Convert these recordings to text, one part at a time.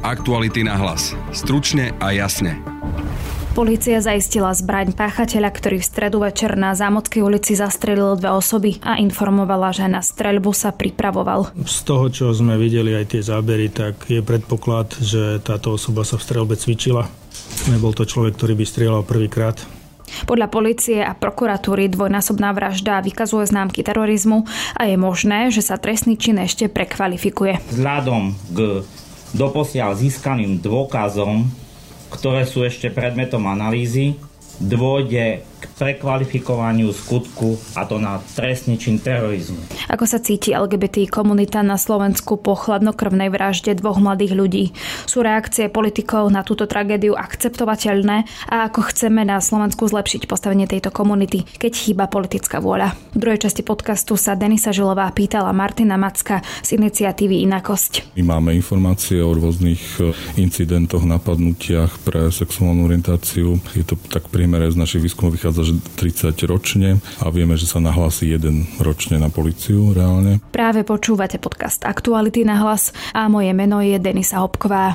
Aktuality na hlas. Stručne a jasne. Polícia zaistila zbraň páchateľa, ktorý v stredu večer na Zámodskej ulici zastrelil dve osoby a informovala, že na streľbu sa pripravoval. Z toho, čo sme videli aj tie zábery, tak je predpoklad, že táto osoba sa v streľbe cvičila. Nebol to človek, ktorý by strieľal prvýkrát. Podľa policie a prokuratúry dvojnásobná vražda vykazuje známky terorizmu a je možné, že sa trestný čin ešte prekvalifikuje. Vzhľadom k doposiaľ získaným dôkazom, ktoré sú ešte predmetom analýzy, dôjde k prekvalifikovaniu skutku a to na trestný čin terorizmu. Ako sa cíti LGBT komunita na Slovensku po chladnokrvnej vražde dvoch mladých ľudí? Sú reakcie politikov na túto tragédiu akceptovateľné a ako chceme na Slovensku zlepšiť postavenie tejto komunity, keď chýba politická vôľa? V druhej časti podcastu sa Denisa Žilová pýtala Martina Macka z iniciatívy Inakosť. My máme informácie o rôznych e, incidentoch, napadnutiach pre sexuálnu orientáciu. Je to tak priemere z našich výskumov vychádza, že 30 ročne a vieme, že sa nahlási jeden ročne na policiu reálne. Práve počúvate podcast Aktuality na hlas a moje meno je Denisa Hopková.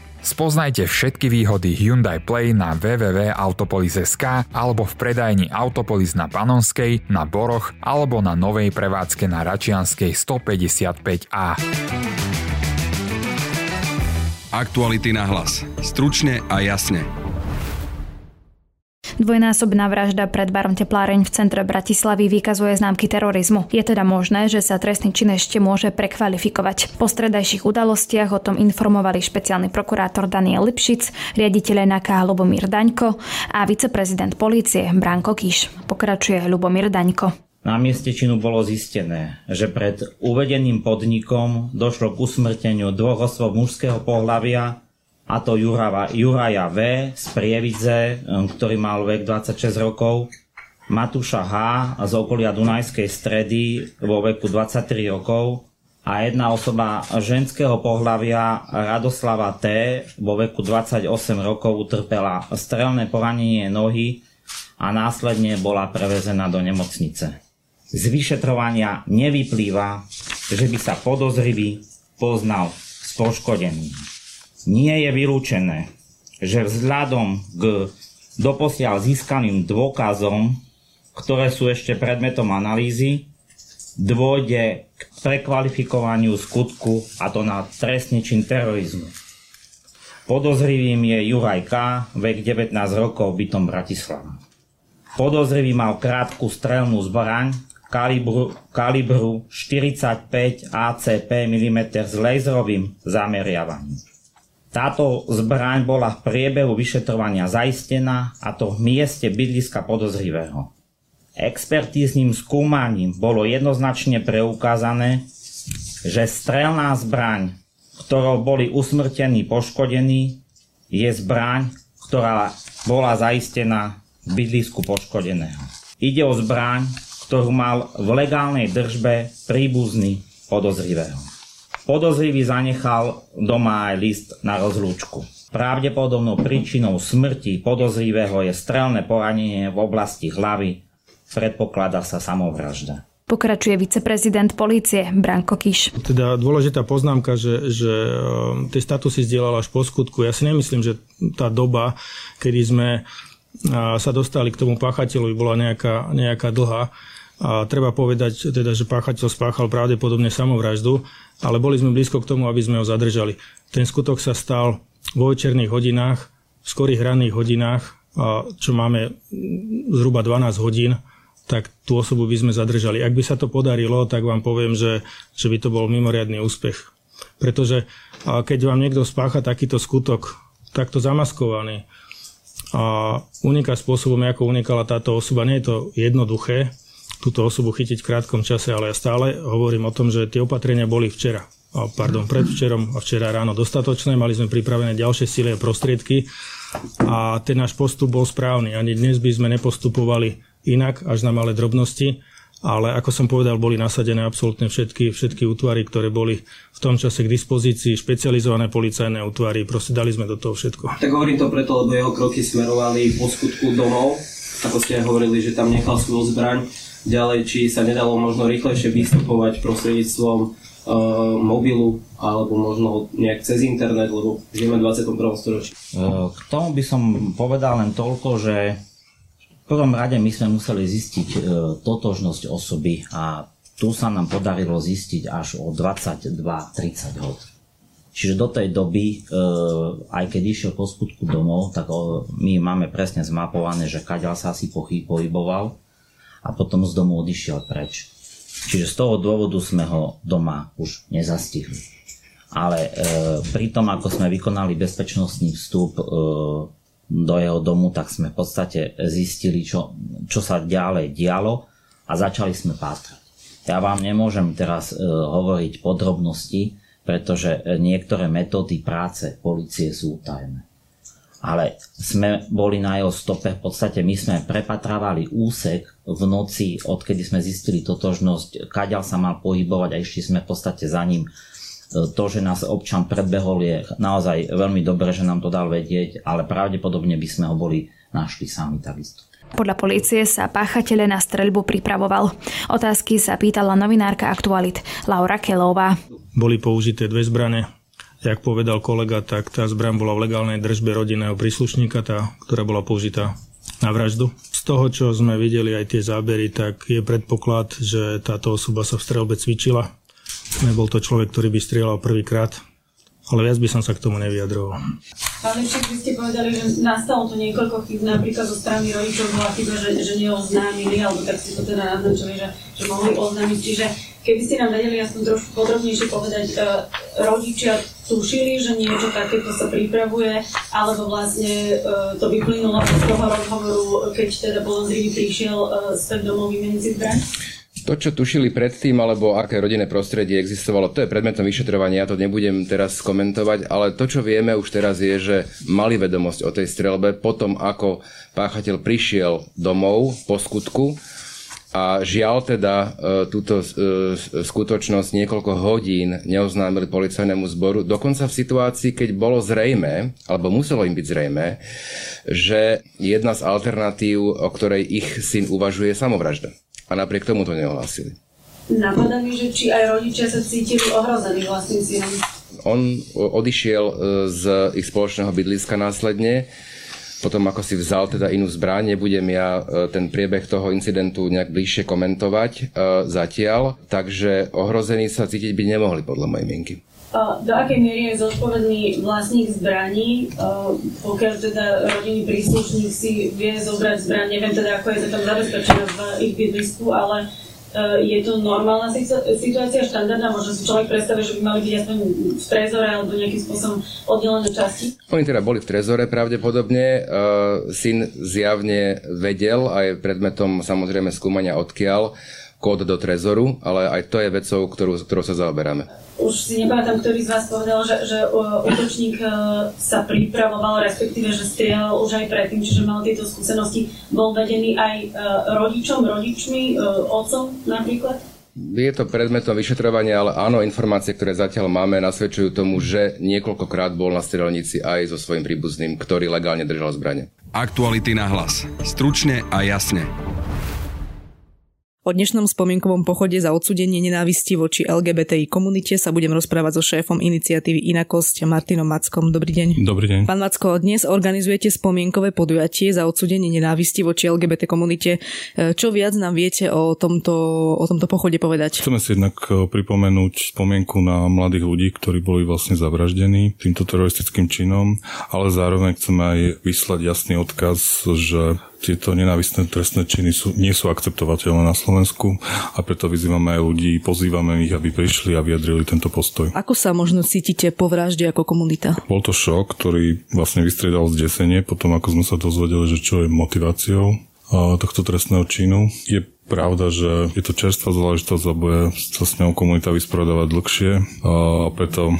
Spoznajte všetky výhody Hyundai Play na www.autopolis.sk alebo v predajni Autopolis na Panonskej, na Boroch alebo na novej prevádzke na Račianskej 155A. Aktuality na hlas. Stručne a jasne. Dvojnásobná vražda pred barom Tepláreň v centre Bratislavy vykazuje známky terorizmu. Je teda možné, že sa trestný čin ešte môže prekvalifikovať. Po stredajších udalostiach o tom informovali špeciálny prokurátor Daniel Lipšic, riaditeľ NAK Lubomír Daňko a viceprezident polície Branko Kiš. Pokračuje Lubomír Daňko. Na mieste činu bolo zistené, že pred uvedeným podnikom došlo k usmrteniu dvoch osôb mužského pohľavia a to Jurava, Juraja V. z Prievidze, ktorý mal vek 26 rokov, Matúša H. z okolia Dunajskej stredy vo veku 23 rokov a jedna osoba ženského pohľavia Radoslava T. vo veku 28 rokov utrpela strelné poranenie nohy a následne bola prevezená do nemocnice. Z vyšetrovania nevyplýva, že by sa podozrivý poznal s poškodeným nie je vylúčené, že vzhľadom k doposiaľ získaným dôkazom, ktoré sú ešte predmetom analýzy, dôjde k prekvalifikovaniu skutku a to na trestný čin terorizmu. Podozrivým je Juraj K., vek 19 rokov, bytom Bratislava. Podozrivý mal krátku strelnú zbraň kalibru, kalibru 45 ACP mm s laserovým zameriavaním. Táto zbraň bola v priebehu vyšetrovania zaistená a to v mieste bydliska podozrivého. Expertíznym skúmaním bolo jednoznačne preukázané, že strelná zbraň, ktorou boli usmrtení poškodení, je zbraň, ktorá bola zaistená v bydlisku poškodeného. Ide o zbraň, ktorú mal v legálnej držbe príbuzný podozrivého. Podozrivý zanechal doma aj list na rozlúčku. Pravdepodobnou príčinou smrti podozrivého je strelné poranenie v oblasti hlavy. Predpokladá sa samovražda. Pokračuje viceprezident polície Branko Kiš. Teda dôležitá poznámka, že, že um, tie statusy zdieľal až po skutku. Ja si nemyslím, že tá doba, kedy sme sa dostali k tomu páchateľovi, bola nejaká, nejaká dlhá. A treba povedať, teda, že páchateľ spáchal pravdepodobne samovraždu, ale boli sme blízko k tomu, aby sme ho zadržali. Ten skutok sa stal vo večerných hodinách, v skorých ranných hodinách, čo máme zhruba 12 hodín, tak tú osobu by sme zadržali. Ak by sa to podarilo, tak vám poviem, že, že by to bol mimoriadný úspech. Pretože keď vám niekto spácha takýto skutok, takto zamaskovaný, a uniká spôsobom, ako unikala táto osoba, nie je to jednoduché, túto osobu chytiť v krátkom čase, ale ja stále hovorím o tom, že tie opatrenia boli včera, pardon, predvčerom a včera ráno dostatočné, mali sme pripravené ďalšie síly a prostriedky. A ten náš postup bol správny. Ani dnes by sme nepostupovali inak, až na malé drobnosti. Ale ako som povedal, boli nasadené absolútne všetky, všetky útvary, ktoré boli v tom čase k dispozícii, špecializované policajné útvary, proste dali sme do toho všetko. Tak hovorím to preto, lebo jeho kroky smerovali po skutku domov, ako ste hovorili, že tam nechal svoju zbraň. Ďalej, či sa nedalo možno rýchlejšie vystupovať prostredníctvom uh, mobilu alebo možno nejak cez internet, lebo žijeme v 21. storočí. Uh, k tomu by som povedal len toľko, že prvom rade my sme museli zistiť e, totožnosť osoby a tu sa nám podarilo zistiť až o 22-30 hod. Čiže do tej doby, e, aj keď išiel po skutku domov, tak my máme presne zmapované, že kaďal sa asi pohyboval a potom z domu odišiel preč. Čiže z toho dôvodu sme ho doma už nezastihli. Ale e, pri tom, ako sme vykonali bezpečnostný vstup, e, do jeho domu, tak sme v podstate zistili, čo, čo sa ďalej dialo a začali sme pátrať. Ja vám nemôžem teraz e, hovoriť podrobnosti, pretože niektoré metódy práce policie sú tajné. Ale sme boli na jeho stope, v podstate my sme prepatravali úsek v noci, odkedy sme zistili totožnosť, kaďal sa mal pohybovať a išli sme v podstate za ním to, že nás občan predbehol je naozaj veľmi dobré, že nám to dal vedieť, ale pravdepodobne by sme ho boli našli sami takisto. Podľa policie sa páchatele na streľbu pripravoval. Otázky sa pýtala novinárka Aktualit Laura Kelová. Boli použité dve zbrane. Jak povedal kolega, tak tá zbraň bola v legálnej držbe rodinného príslušníka, tá, ktorá bola použitá na vraždu. Z toho, čo sme videli aj tie zábery, tak je predpoklad, že táto osoba sa v strelbe cvičila Nebol to človek, ktorý by strieľal prvýkrát, ale viac by som sa k tomu nevyjadroval. Pán Lipšek, vy ste povedali, že nastalo to niekoľko chyb, napríklad zo strany rodičov bola chyba, že, že neoznámili, alebo tak ste to teda naznačili, že, že mohli oznámiť. Čiže keby ste nám vedeli aspoň trošku podrobnejšie povedať, e, rodičia tušili, že niečo takéto sa pripravuje, alebo vlastne e, to vyplynulo z toho rozhovoru, keď teda Polonzrivý prišiel e, späť domov vymeniť zbraň? To, čo tušili predtým, alebo aké rodinné prostredie existovalo, to je predmetom vyšetrovania, ja to nebudem teraz komentovať, ale to, čo vieme už teraz je, že mali vedomosť o tej strelbe potom, ako páchateľ prišiel domov po skutku a žiaľ teda e, túto e, skutočnosť niekoľko hodín neoznámili policajnému zboru, dokonca v situácii, keď bolo zrejme, alebo muselo im byť zrejme, že jedna z alternatív, o ktorej ich syn uvažuje, je samovražda a napriek tomu to neohlásili. Napadá mi, že či aj rodičia sa cítili ohrození vlastným synom. On odišiel e, z ich spoločného bydliska následne, potom ako si vzal teda inú zbraň, nebudem ja e, ten priebeh toho incidentu nejak bližšie komentovať e, zatiaľ, takže ohrození sa cítiť by nemohli podľa mojej mienky. Do akej miery je zodpovedný vlastník zbraní, pokiaľ teda rodinný príslušník si vie zobrať zbraň, neviem teda, ako je to tam zabezpečené v ich bydlisku, ale je to normálna situácia, štandardná, možno si človek predstavuje, že by mali byť aspoň v trezore alebo nejakým spôsobom oddelené časti? Oni teda boli v trezore pravdepodobne, syn zjavne vedel a je predmetom samozrejme skúmania odkiaľ kód do trezoru, ale aj to je vecou, ktorú, ktorou sa zaoberáme už si nepamätám, ktorý z vás povedal, že, že útočník e, sa pripravoval, respektíve, že strieľal už aj predtým, čiže mal tieto skúsenosti. Bol vedený aj e, rodičom, rodičmi, e, otcom napríklad? Je to predmetom vyšetrovania, ale áno, informácie, ktoré zatiaľ máme, nasvedčujú tomu, že niekoľkokrát bol na strelnici aj so svojím príbuzným, ktorý legálne držal zbranie. Aktuality na hlas. Stručne a jasne. O dnešnom spomienkovom pochode za odsudenie nenávisti voči LGBTI komunite sa budem rozprávať so šéfom iniciatívy Inakosť Martinom Mackom. Dobrý deň. Dobrý deň. Pán Macko, dnes organizujete spomienkové podujatie za odsudenie nenávisti voči LGBT komunite. E, čo viac nám viete o tomto, o tomto pochode povedať? Chceme si jednak e, pripomenúť spomienku na mladých ľudí, ktorí boli vlastne zavraždení týmto teroristickým činom, ale zároveň chceme aj vyslať jasný odkaz, že tieto nenávistné trestné činy sú, nie sú akceptovateľné na Slovensku a preto vyzývame aj ľudí, pozývame ich, aby prišli a vyjadrili tento postoj. Ako sa možno cítite po vražde ako komunita? Bol to šok, ktorý vlastne vystriedal zdesenie, potom ako sme sa dozvedeli, že čo je motiváciou tohto trestného činu. Je pravda, že je to čerstvá záležitosť a bude sa s ňou komunita vysporiadavať dlhšie a preto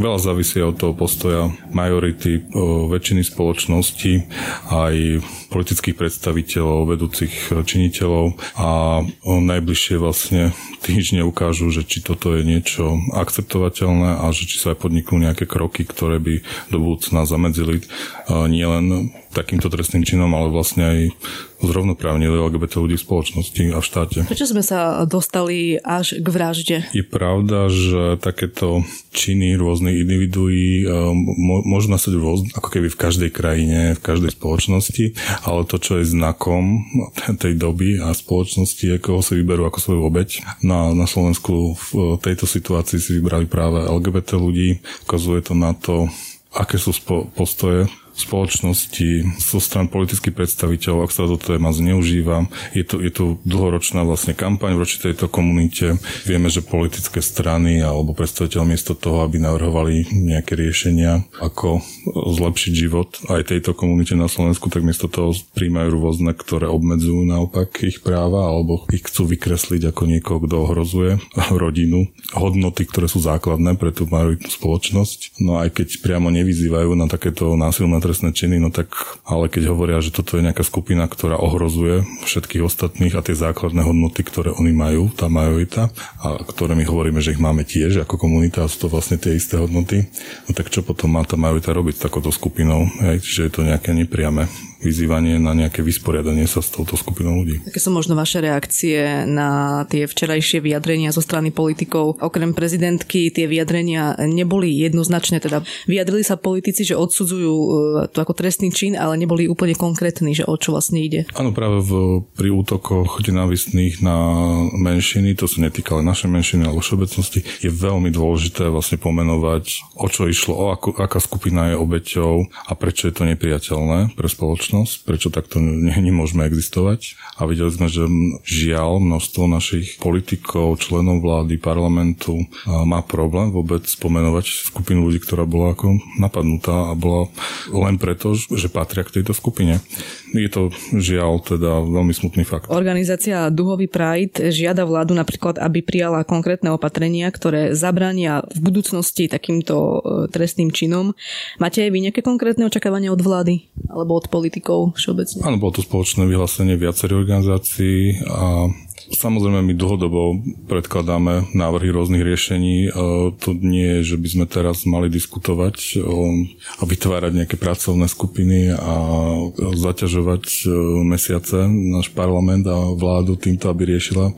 veľa závisí od toho postoja majority väčšiny spoločnosti aj politických predstaviteľov, vedúcich činiteľov. A najbližšie vlastne týždne ukážu, že či toto je niečo akceptovateľné a že či sa aj podniknú nejaké kroky, ktoré by do budúcna zamedzili nielen takýmto trestným činom, ale vlastne aj zrovnoprávnili LGBT ľudí v spoločnosti a v štáte. Prečo sme sa dostali až k vražde? Je pravda, že takéto činy rôznych individuí môžu nastať rôzne, ako keby v každej krajine, v každej spoločnosti, ale to, čo je znakom tej doby a spoločnosti, koho si vyberú ako svoju obeď. Na, na Slovensku v tejto situácii si vybrali práve LGBT ľudí. Ukazuje to na to, aké sú spo- postoje spoločnosti, zo stran politických predstaviteľov, ak sa to téma zneužíva. Je to, je to dlhoročná vlastne kampaň voči tejto komunite. Vieme, že politické strany alebo predstaviteľ miesto toho, aby navrhovali nejaké riešenia, ako zlepšiť život aj tejto komunite na Slovensku, tak miesto toho príjmajú rôzne, ktoré obmedzujú naopak ich práva alebo ich chcú vykresliť ako niekoho, kto ohrozuje rodinu, hodnoty, ktoré sú základné pre tú spoločnosť. No aj keď priamo nevyzývajú na takéto násilné trestné činy, no tak ale keď hovoria, že toto je nejaká skupina, ktorá ohrozuje všetkých ostatných a tie základné hodnoty, ktoré oni majú, tá majorita, a ktoré my hovoríme, že ich máme tiež ako komunita a sú to vlastne tie isté hodnoty, no tak čo potom má tá majorita robiť s takouto skupinou? Hej, čiže je to nejaké nepriame vyzývanie na nejaké vysporiadanie sa s touto skupinou ľudí. Aké sú možno vaše reakcie na tie včerajšie vyjadrenia zo strany politikov? Okrem prezidentky tie vyjadrenia neboli jednoznačné, teda vyjadrili sa politici, že odsudzujú e, to ako trestný čin, ale neboli úplne konkrétni, že o čo vlastne ide. Áno, práve v, pri útokoch nenávistných na menšiny, to sa netýka len našej menšiny, ale všeobecnosti, je veľmi dôležité vlastne pomenovať, o čo išlo, o ako, aká skupina je obeťou a prečo je to nepriateľné pre spoločnosť spoločnosť, prečo takto ne, nemôžeme existovať. A videli sme, že žiaľ množstvo našich politikov, členov vlády, parlamentu má problém vôbec spomenovať skupinu ľudí, ktorá bola ako napadnutá a bola len preto, že patria k tejto skupine. Je to žiaľ teda veľmi smutný fakt. Organizácia Duhový Pride žiada vládu napríklad, aby prijala konkrétne opatrenia, ktoré zabránia v budúcnosti takýmto e, trestným činom. Máte aj vy nejaké konkrétne očakávania od vlády alebo od politikov všeobecne? Áno, bolo to spoločné vyhlásenie viacerých organizácií a Samozrejme, my dlhodobo predkladáme návrhy rôznych riešení. To nie je, že by sme teraz mali diskutovať a vytvárať nejaké pracovné skupiny a zaťažovať e, mesiace náš parlament a vládu týmto, aby riešila e,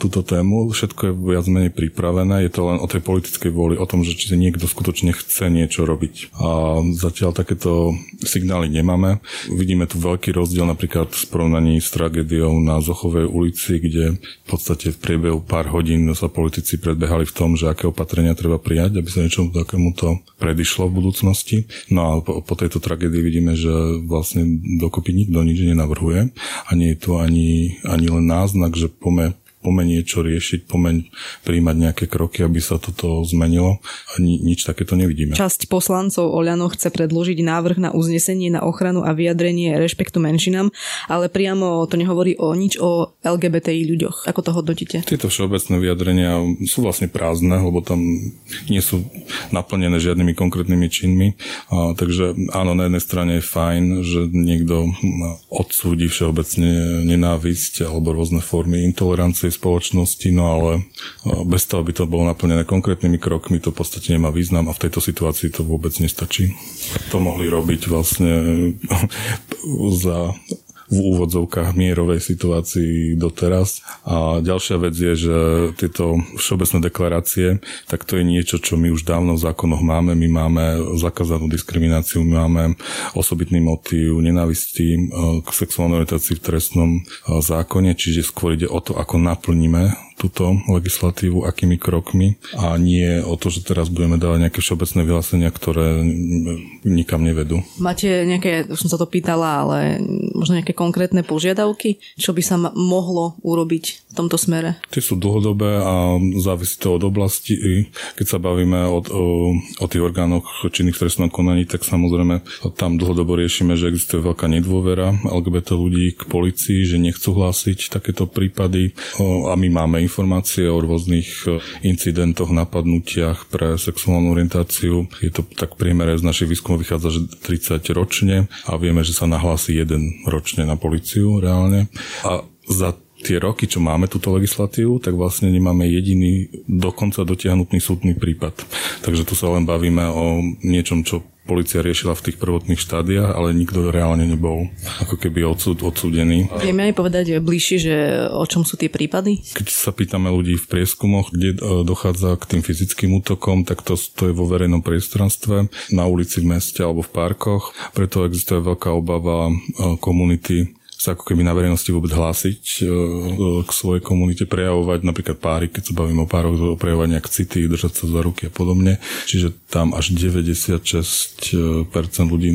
túto tému. Všetko je viac menej pripravené. Je to len o tej politickej vôli, o tom, že či niekto skutočne chce niečo robiť. A zatiaľ takéto signály nemáme. Vidíme tu veľký rozdiel napríklad v porovnaní s tragédiou na Zochovej ulici, kde v podstate v priebehu pár hodín sa politici predbehali v tom, že aké opatrenia treba prijať, aby sa niečomu takémuto predišlo v budúcnosti. No a po, po tejto tragédii vidíme, že vlastne dokopy nikto nič nenavrhuje a nie je tu ani, ani len náznak, že pome pomeň niečo riešiť, pomeň príjmať nejaké kroky, aby sa toto zmenilo. A ni- nič takéto nevidíme. Časť poslancov Oľano chce predložiť návrh na uznesenie na ochranu a vyjadrenie rešpektu menšinám, ale priamo to nehovorí o nič o LGBTI ľuďoch. Ako to hodnotíte? Tieto všeobecné vyjadrenia sú vlastne prázdne, lebo tam nie sú naplnené žiadnymi konkrétnymi činmi. A, takže áno, na jednej strane je fajn, že niekto odsúdi všeobecne nenávisť alebo rôzne formy intolerancie spoločnosti, no ale bez toho, aby to bolo naplnené konkrétnymi krokmi, to v podstate nemá význam a v tejto situácii to vôbec nestačí. To mohli robiť vlastne za v úvodzovkách mierovej situácii doteraz. A ďalšia vec je, že tieto všeobecné deklarácie, tak to je niečo, čo my už dávno v zákonoch máme. My máme zakázanú diskrimináciu, my máme osobitný motív nenávistí k sexuálnej orientácii v trestnom zákone, čiže skôr ide o to, ako naplníme túto legislatívu, akými krokmi a nie o to, že teraz budeme dávať nejaké všeobecné vyhlásenia, ktoré nikam nevedú. Máte nejaké, už som sa to pýtala, ale možno nejaké konkrétne požiadavky, čo by sa mohlo urobiť v tomto smere? Tie sú dlhodobé a závisí to od oblasti. Keď sa bavíme o, o, o tých orgánoch činných v trestnom konaní, tak samozrejme tam dlhodobo riešime, že existuje veľká nedôvera LGBT ľudí k policii, že nechcú hlásiť takéto prípady a my máme informácie o rôznych incidentoch, napadnutiach pre sexuálnu orientáciu. Je to tak priemere z našich výskumov vychádza, že 30 ročne a vieme, že sa nahlási jeden ročne na policiu reálne. A za tie roky, čo máme túto legislatívu, tak vlastne nemáme jediný dokonca dotiahnutý súdny prípad. Takže tu sa len bavíme o niečom, čo policia riešila v tých prvotných štádiách, ale nikto reálne nebol ako keby odsud, odsúdený. Vieme aj povedať bližšie, že o čom sú tie prípady? Keď sa pýtame ľudí v prieskumoch, kde e, dochádza k tým fyzickým útokom, tak to, to je vo verejnom priestranstve, na ulici v meste alebo v parkoch. Preto existuje veľká obava e, komunity sa ako keby na verejnosti vôbec hlásiť e, e, k svojej komunite, prejavovať napríklad páry, keď sa bavíme o pároch, prejavovať nejak city, držať sa za ruky a podobne. Čiže tam až 96% ľudí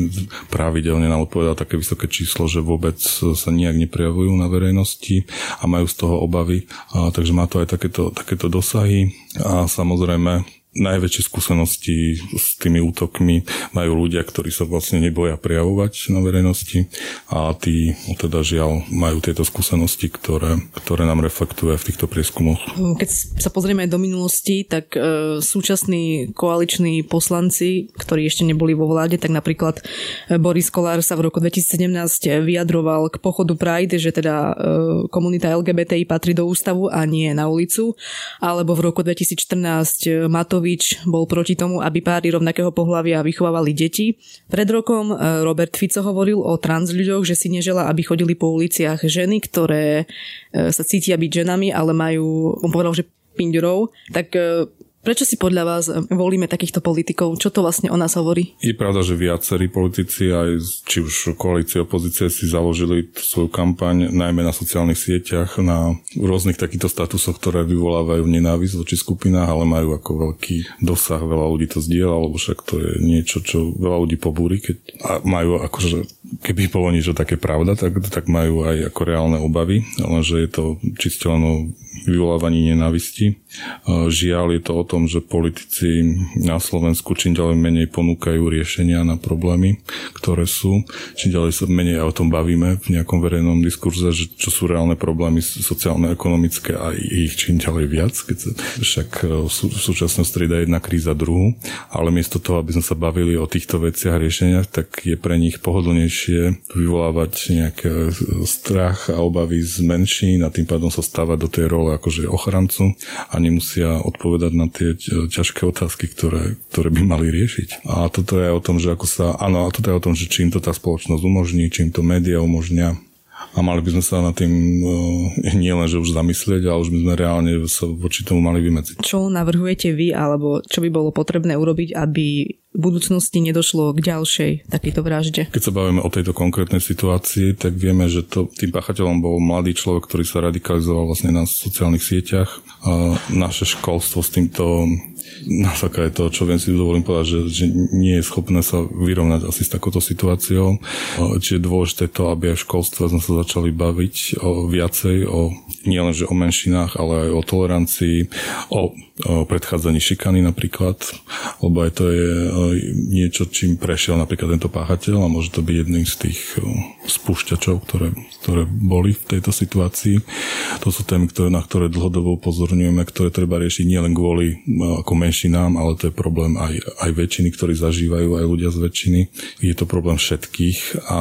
pravidelne nám odpovedá také vysoké číslo, že vôbec sa nejak neprejavujú na verejnosti a majú z toho obavy. A, takže má to aj takéto, takéto dosahy a samozrejme najväčšie skúsenosti s tými útokmi majú ľudia, ktorí sa vlastne neboja prejavovať na verejnosti a tí no teda žiaľ majú tieto skúsenosti, ktoré, ktoré nám reflektuje v týchto prieskumoch. Keď sa pozrieme aj do minulosti, tak e, súčasní koaliční poslanci, ktorí ešte neboli vo vláde, tak napríklad e, Boris Kolár sa v roku 2017 vyjadroval k pochodu Pride, že teda e, komunita LGBTI patrí do ústavu a nie na ulicu, alebo v roku 2014 Mato Matovič bol proti tomu, aby páry rovnakého pohľavia vychovávali deti. Pred rokom e, Robert Fico hovoril o trans ľuďoch, že si nežela, aby chodili po uliciach ženy, ktoré e, sa cítia byť ženami, ale majú, on povedal, že pindurov, tak e, Prečo si podľa vás volíme takýchto politikov? Čo to vlastne o nás hovorí? Je pravda, že viacerí politici, aj či už koalície, opozície si založili svoju kampaň najmä na sociálnych sieťach, na rôznych takýchto statusoch, ktoré vyvolávajú nenávisť voči skupinách, ale majú ako veľký dosah, veľa ľudí to zdieľa, lebo však to je niečo, čo veľa ľudí pobúri, keď majú akože keby bolo niečo také pravda, tak, tak majú aj ako reálne obavy, lenže je to čisto len vyvolávaní nenávisti. Žiaľ je to o tom, že politici na Slovensku čím ďalej menej ponúkajú riešenia na problémy, ktoré sú. Čím ďalej sa menej o tom bavíme v nejakom verejnom diskurze, že čo sú reálne problémy sociálne-ekonomické a ich čím ďalej viac, keď sa však v súčasnosti strieda jedna kríza druhú, ale miesto toho, aby sme sa bavili o týchto veciach a riešeniach, tak je pre nich pohodlnejšie vyvolávať nejaký strach a obavy z menšín a tým pádom sa stávať do tej role akože ochrancu a nemusia odpovedať na tie ťažké otázky, ktoré, ktoré by mali riešiť. A toto je o tom, že ako sa, áno, a toto je o tom, že čím to tá spoločnosť umožní, čím to média umožňa, a mali by sme sa na tým uh, nie len, že už zamyslieť, ale už by sme reálne sa voči tomu mali vymedziť. Čo navrhujete vy, alebo čo by bolo potrebné urobiť, aby v budúcnosti nedošlo k ďalšej takejto vražde. Keď sa bavíme o tejto konkrétnej situácii, tak vieme, že to, tým páchateľom bol mladý človek, ktorý sa radikalizoval vlastne na sociálnych sieťach. A naše školstvo s týmto na základe toho, čo viem si dovolím povedať, že, že nie je schopné sa vyrovnať asi s takouto situáciou. Čiže je dôležité to, aby aj v školstve sme sa začali baviť o viacej, o nielenže o menšinách, ale aj o tolerancii, o predchádzaní šikany napríklad, lebo aj to je niečo, čím prešiel napríklad tento páchateľ a môže to byť jedným z tých spúšťačov, ktoré, ktoré boli v tejto situácii. To sú témy, ktoré, na ktoré dlhodobo upozorňujeme, ktoré treba riešiť nielen kvôli ako menšinám, ale to je problém aj, aj väčšiny, ktorí zažívajú, aj ľudia z väčšiny. Je to problém všetkých a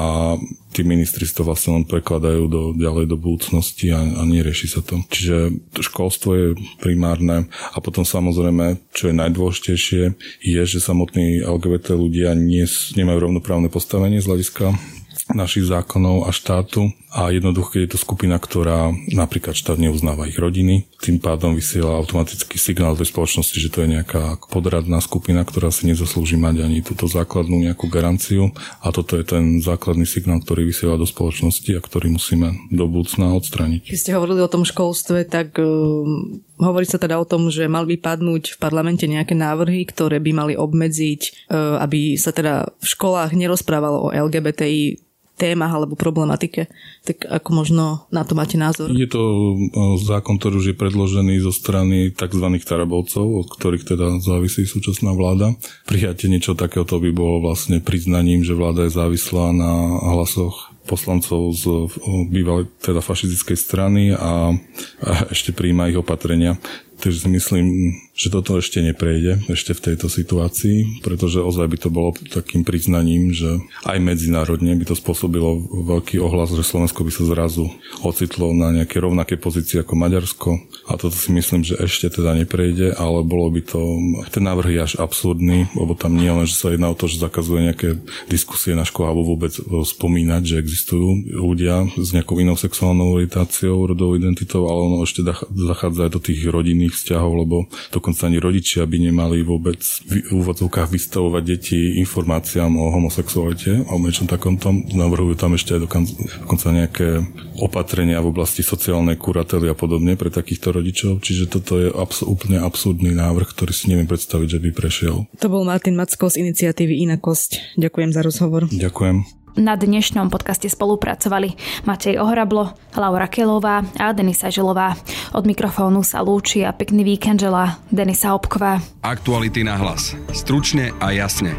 tí ministri to vlastne len prekladajú do, ďalej do budúcnosti a, a nerieši sa to. Čiže školstvo je primárne a potom samozrejme, čo je najdôležitejšie, je, že samotní LGBT ľudia nie, nemajú rovnoprávne postavenie z hľadiska našich zákonov a štátu a jednoducho je to skupina, ktorá napríklad štát neuznáva ich rodiny, tým pádom vysiela automatický signál do spoločnosti, že to je nejaká podradná skupina, ktorá si nezaslúži mať ani túto základnú nejakú garanciu a toto je ten základný signál, ktorý vysiela do spoločnosti a ktorý musíme do budúcna odstraniť. Keď ste hovorili o tom školstve, tak uh, hovorí sa teda o tom, že mal by padnúť v parlamente nejaké návrhy, ktoré by mali obmedziť, uh, aby sa teda v školách nerozprávalo o LGBTI témach alebo problematike. Tak ako možno na to máte názor? Je to zákon, ktorý už je predložený zo strany tzv. tarabovcov, od ktorých teda závisí súčasná vláda. Prijatie niečo takéhoto by bolo vlastne priznaním, že vláda je závislá na hlasoch poslancov z bývalej teda fašistickej strany a, a ešte príjma ich opatrenia. Takže si myslím, že toto ešte neprejde, ešte v tejto situácii, pretože ozaj by to bolo takým priznaním, že aj medzinárodne by to spôsobilo veľký ohlas, že Slovensko by sa zrazu ocitlo na nejaké rovnaké pozície ako Maďarsko. A toto si myslím, že ešte teda neprejde, ale bolo by to, ten návrh je až absurdný, lebo tam nie len, že sa jedná o to, že zakazuje nejaké diskusie na školách alebo vôbec spomínať, že existujú ľudia s nejakou inou sexuálnou orientáciou, rodovou identitou, ale ono ešte zachádza aj do tých rodinných vzťahov, lebo dokonca ani rodičia by nemali vôbec v úvodzovkách vystavovať deti informáciám o homosexualite alebo niečom takomto. Navrhujú tam ešte aj dokonca nejaké opatrenia v oblasti sociálnej kurately a podobne pre takýchto rodičov, čiže toto je abs- úplne absurdný návrh, ktorý si neviem predstaviť, že by prešiel. To bol Martin Macko z iniciatívy Inakosť. Ďakujem za rozhovor. Ďakujem. Na dnešnom podcaste spolupracovali Matej Ohrablo, Laura Kelová a Denisa Žilová. Od mikrofónu sa lúči a pekný víkend želá Denisa Obková. Aktuality na hlas. Stručne a jasne.